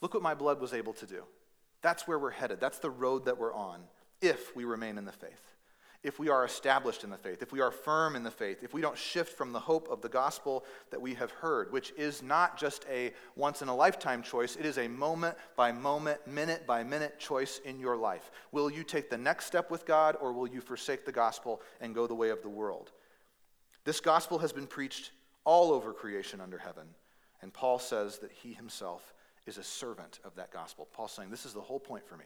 Look what my blood was able to do. That's where we're headed. That's the road that we're on if we remain in the faith if we are established in the faith, if we are firm in the faith, if we don't shift from the hope of the gospel that we have heard, which is not just a once in a lifetime choice, it is a moment by moment, minute by minute choice in your life. Will you take the next step with God or will you forsake the gospel and go the way of the world? This gospel has been preached all over creation under heaven, and Paul says that he himself is a servant of that gospel. Paul's saying, This is the whole point for me.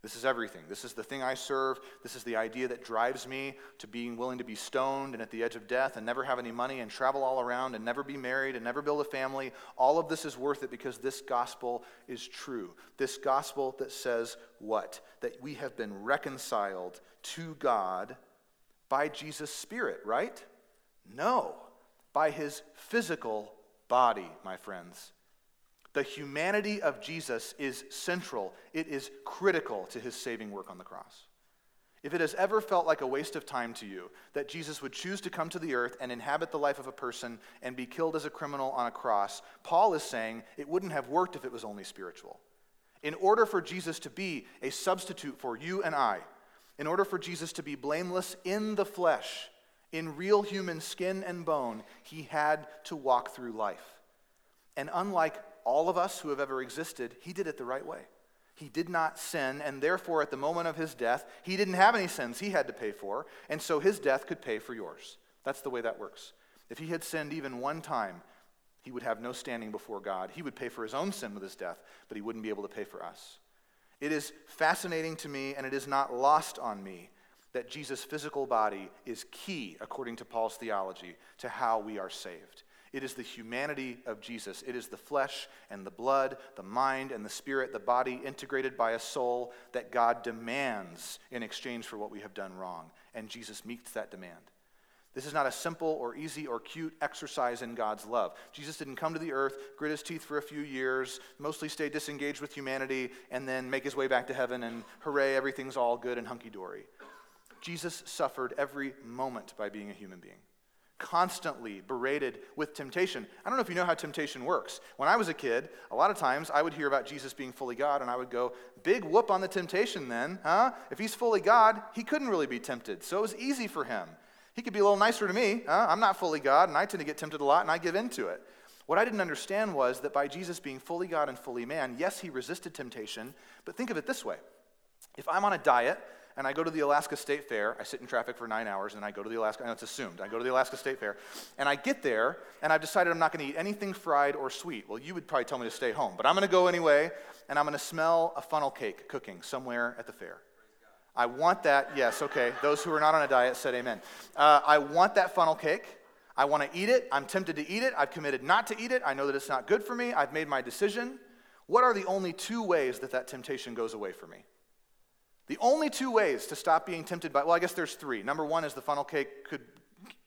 This is everything. This is the thing I serve. This is the idea that drives me to being willing to be stoned and at the edge of death and never have any money and travel all around and never be married and never build a family. All of this is worth it because this gospel is true. This gospel that says what? That we have been reconciled to God by Jesus' Spirit, right? No, by his physical body, my friends. The humanity of Jesus is central, it is critical to his saving work on the cross. if it has ever felt like a waste of time to you that Jesus would choose to come to the earth and inhabit the life of a person and be killed as a criminal on a cross, Paul is saying it wouldn't have worked if it was only spiritual. In order for Jesus to be a substitute for you and I, in order for Jesus to be blameless in the flesh, in real human skin and bone, he had to walk through life. And unlike all of us who have ever existed, he did it the right way. He did not sin, and therefore, at the moment of his death, he didn't have any sins he had to pay for, and so his death could pay for yours. That's the way that works. If he had sinned even one time, he would have no standing before God. He would pay for his own sin with his death, but he wouldn't be able to pay for us. It is fascinating to me, and it is not lost on me, that Jesus' physical body is key, according to Paul's theology, to how we are saved. It is the humanity of Jesus. It is the flesh and the blood, the mind and the spirit, the body integrated by a soul that God demands in exchange for what we have done wrong. And Jesus meets that demand. This is not a simple or easy or cute exercise in God's love. Jesus didn't come to the earth, grit his teeth for a few years, mostly stay disengaged with humanity, and then make his way back to heaven and hooray, everything's all good and hunky dory. Jesus suffered every moment by being a human being constantly berated with temptation. I don't know if you know how temptation works. When I was a kid, a lot of times I would hear about Jesus being fully God, and I would go, big whoop on the temptation then, huh? If he's fully God, he couldn't really be tempted. So it was easy for him. He could be a little nicer to me. Huh? I'm not fully God, and I tend to get tempted a lot, and I give in to it. What I didn't understand was that by Jesus being fully God and fully man, yes, he resisted temptation, but think of it this way. If I'm on a diet, and I go to the Alaska State Fair. I sit in traffic for nine hours, and I go to the Alaska, and it's assumed, I go to the Alaska State Fair, and I get there, and I've decided I'm not going to eat anything fried or sweet. Well, you would probably tell me to stay home, but I'm going to go anyway, and I'm going to smell a funnel cake cooking somewhere at the fair. I want that, yes, okay. Those who are not on a diet said amen. Uh, I want that funnel cake. I want to eat it. I'm tempted to eat it. I've committed not to eat it. I know that it's not good for me. I've made my decision. What are the only two ways that that temptation goes away for me? The only two ways to stop being tempted by, well, I guess there's three. Number one is the funnel cake could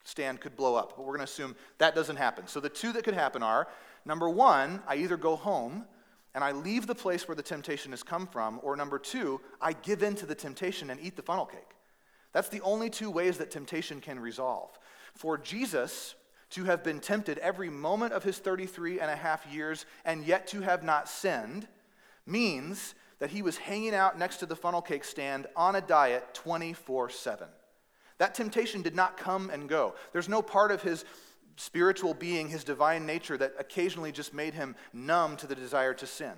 stand could blow up, but we're going to assume that doesn't happen. So the two that could happen are number one, I either go home and I leave the place where the temptation has come from, or number two, I give in to the temptation and eat the funnel cake. That's the only two ways that temptation can resolve. For Jesus to have been tempted every moment of his 33 and a half years and yet to have not sinned means that he was hanging out next to the funnel cake stand on a diet 24 7. That temptation did not come and go. There's no part of his spiritual being, his divine nature, that occasionally just made him numb to the desire to sin.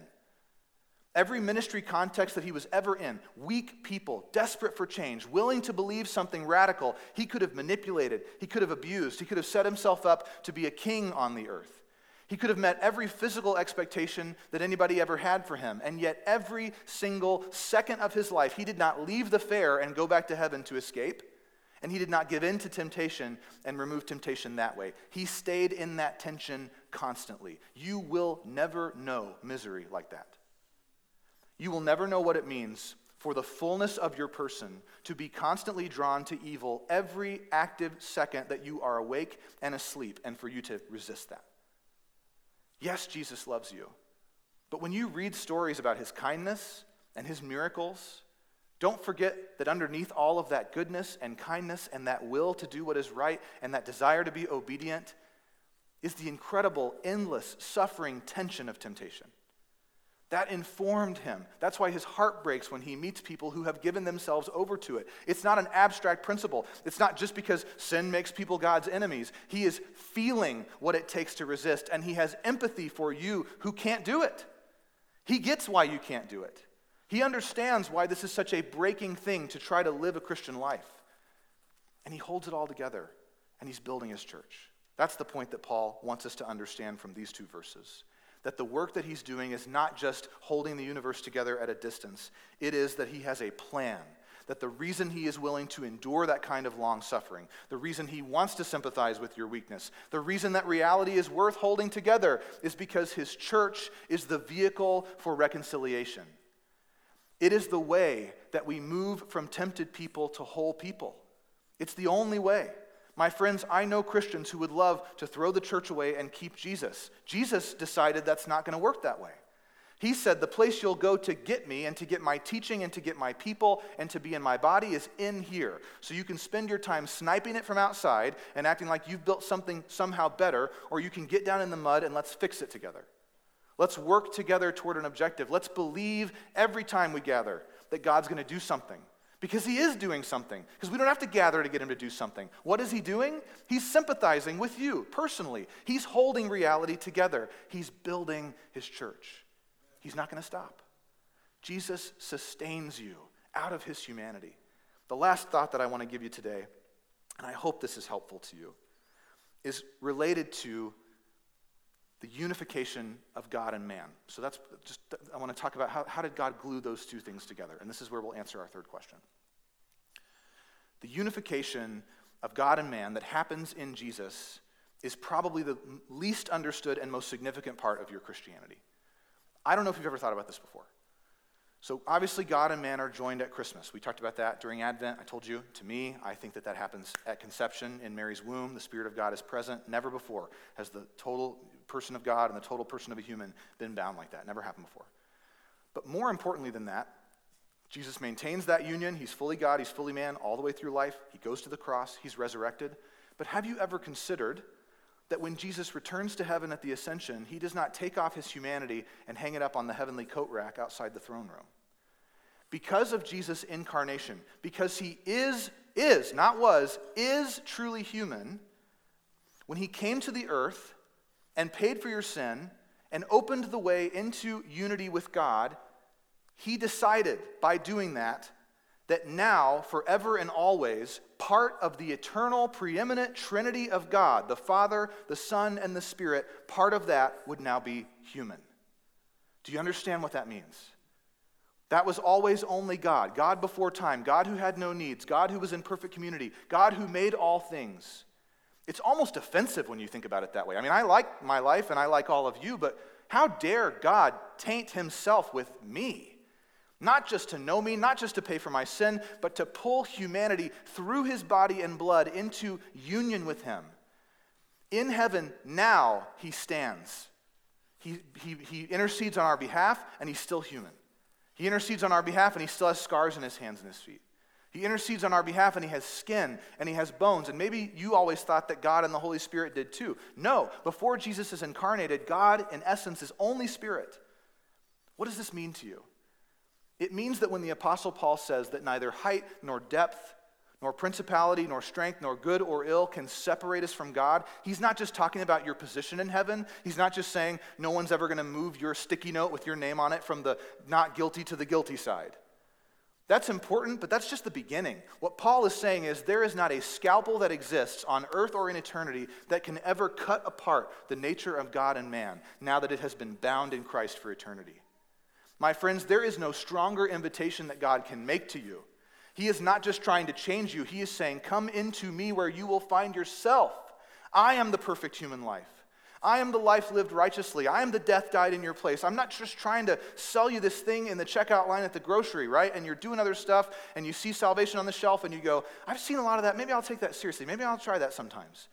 Every ministry context that he was ever in, weak people, desperate for change, willing to believe something radical, he could have manipulated, he could have abused, he could have set himself up to be a king on the earth. He could have met every physical expectation that anybody ever had for him, and yet every single second of his life, he did not leave the fair and go back to heaven to escape, and he did not give in to temptation and remove temptation that way. He stayed in that tension constantly. You will never know misery like that. You will never know what it means for the fullness of your person to be constantly drawn to evil every active second that you are awake and asleep, and for you to resist that. Yes, Jesus loves you. But when you read stories about his kindness and his miracles, don't forget that underneath all of that goodness and kindness and that will to do what is right and that desire to be obedient is the incredible, endless, suffering tension of temptation. That informed him. That's why his heart breaks when he meets people who have given themselves over to it. It's not an abstract principle. It's not just because sin makes people God's enemies. He is feeling what it takes to resist, and he has empathy for you who can't do it. He gets why you can't do it. He understands why this is such a breaking thing to try to live a Christian life. And he holds it all together, and he's building his church. That's the point that Paul wants us to understand from these two verses that the work that he's doing is not just holding the universe together at a distance, it is that he has a plan. That the reason he is willing to endure that kind of long suffering, the reason he wants to sympathize with your weakness, the reason that reality is worth holding together is because his church is the vehicle for reconciliation. It is the way that we move from tempted people to whole people. It's the only way. My friends, I know Christians who would love to throw the church away and keep Jesus. Jesus decided that's not going to work that way. He said, The place you'll go to get me and to get my teaching and to get my people and to be in my body is in here. So you can spend your time sniping it from outside and acting like you've built something somehow better, or you can get down in the mud and let's fix it together. Let's work together toward an objective. Let's believe every time we gather that God's going to do something. Because he is doing something. Because we don't have to gather to get him to do something. What is he doing? He's sympathizing with you personally. He's holding reality together. He's building his church. He's not going to stop. Jesus sustains you out of his humanity. The last thought that I want to give you today, and I hope this is helpful to you, is related to the unification of God and man. So that's just, I want to talk about how, how did God glue those two things together? And this is where we'll answer our third question. The unification of God and man that happens in Jesus is probably the least understood and most significant part of your Christianity. I don't know if you've ever thought about this before. So, obviously, God and man are joined at Christmas. We talked about that during Advent. I told you, to me, I think that that happens at conception in Mary's womb. The Spirit of God is present. Never before has the total person of God and the total person of a human been bound like that. Never happened before. But more importantly than that, Jesus maintains that union. He's fully God, he's fully man all the way through life. He goes to the cross, he's resurrected. But have you ever considered that when Jesus returns to heaven at the ascension, he does not take off his humanity and hang it up on the heavenly coat rack outside the throne room. Because of Jesus' incarnation, because he is, is, not was, is truly human, when he came to the earth and paid for your sin and opened the way into unity with God, he decided by doing that that now, forever and always, part of the eternal, preeminent Trinity of God, the Father, the Son, and the Spirit, part of that would now be human. Do you understand what that means? That was always only God, God before time, God who had no needs, God who was in perfect community, God who made all things. It's almost offensive when you think about it that way. I mean, I like my life and I like all of you, but how dare God taint himself with me? Not just to know me, not just to pay for my sin, but to pull humanity through his body and blood into union with him. In heaven, now he stands. He, he, he intercedes on our behalf, and he's still human. He intercedes on our behalf, and he still has scars in his hands and his feet. He intercedes on our behalf, and he has skin, and he has bones. And maybe you always thought that God and the Holy Spirit did too. No, before Jesus is incarnated, God, in essence, is only spirit. What does this mean to you? It means that when the Apostle Paul says that neither height nor depth, nor principality, nor strength, nor good or ill can separate us from God, he's not just talking about your position in heaven. He's not just saying no one's ever going to move your sticky note with your name on it from the not guilty to the guilty side. That's important, but that's just the beginning. What Paul is saying is there is not a scalpel that exists on earth or in eternity that can ever cut apart the nature of God and man now that it has been bound in Christ for eternity. My friends, there is no stronger invitation that God can make to you. He is not just trying to change you, He is saying, Come into me where you will find yourself. I am the perfect human life. I am the life lived righteously. I am the death died in your place. I'm not just trying to sell you this thing in the checkout line at the grocery, right? And you're doing other stuff and you see salvation on the shelf and you go, I've seen a lot of that. Maybe I'll take that seriously. Maybe I'll try that sometimes.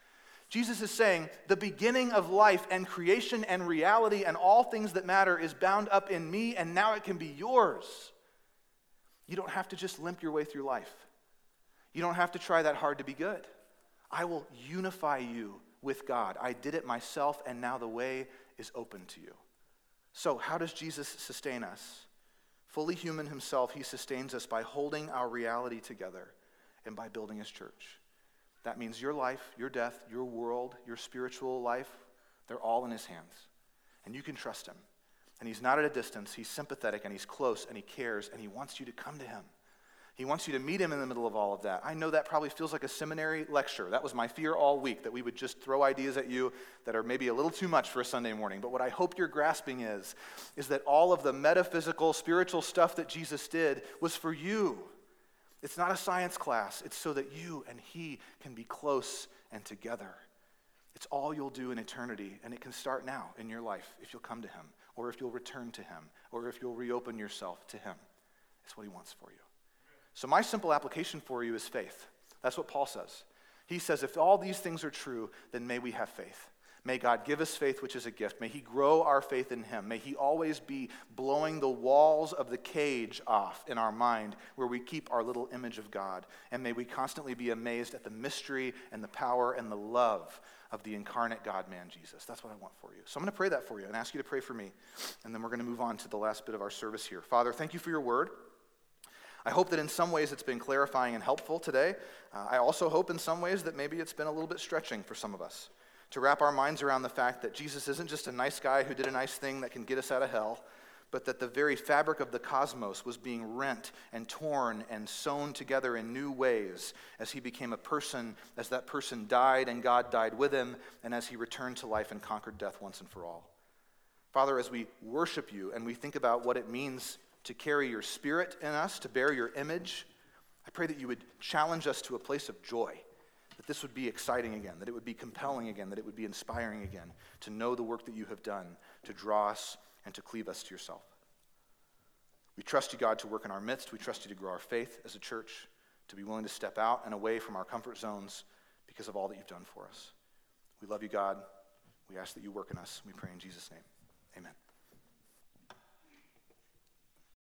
Jesus is saying the beginning of life and creation and reality and all things that matter is bound up in me, and now it can be yours. You don't have to just limp your way through life. You don't have to try that hard to be good. I will unify you with God. I did it myself, and now the way is open to you. So, how does Jesus sustain us? Fully human himself, he sustains us by holding our reality together and by building his church. That means your life, your death, your world, your spiritual life, they're all in his hands. And you can trust him. And he's not at a distance, he's sympathetic and he's close and he cares and he wants you to come to him. He wants you to meet him in the middle of all of that. I know that probably feels like a seminary lecture. That was my fear all week, that we would just throw ideas at you that are maybe a little too much for a Sunday morning. But what I hope you're grasping is, is that all of the metaphysical, spiritual stuff that Jesus did was for you. It's not a science class, it's so that you and He can be close and together. It's all you'll do in eternity, and it can start now in your life if you'll come to Him, or if you'll return to Him, or if you'll reopen yourself to Him. It's what He wants for you. So, my simple application for you is faith. That's what Paul says. He says, if all these things are true, then may we have faith. May God give us faith, which is a gift. May He grow our faith in Him. May He always be blowing the walls of the cage off in our mind where we keep our little image of God. And may we constantly be amazed at the mystery and the power and the love of the incarnate God man, Jesus. That's what I want for you. So I'm going to pray that for you and ask you to pray for me. And then we're going to move on to the last bit of our service here. Father, thank you for your word. I hope that in some ways it's been clarifying and helpful today. Uh, I also hope in some ways that maybe it's been a little bit stretching for some of us to wrap our minds around the fact that Jesus isn't just a nice guy who did a nice thing that can get us out of hell, but that the very fabric of the cosmos was being rent and torn and sewn together in new ways as he became a person, as that person died and God died with him, and as he returned to life and conquered death once and for all. Father, as we worship you and we think about what it means to carry your spirit in us, to bear your image, I pray that you would challenge us to a place of joy that this would be exciting again, that it would be compelling again, that it would be inspiring again to know the work that you have done to draw us and to cleave us to yourself. We trust you, God, to work in our midst. We trust you to grow our faith as a church, to be willing to step out and away from our comfort zones because of all that you've done for us. We love you, God. We ask that you work in us. We pray in Jesus' name. Amen.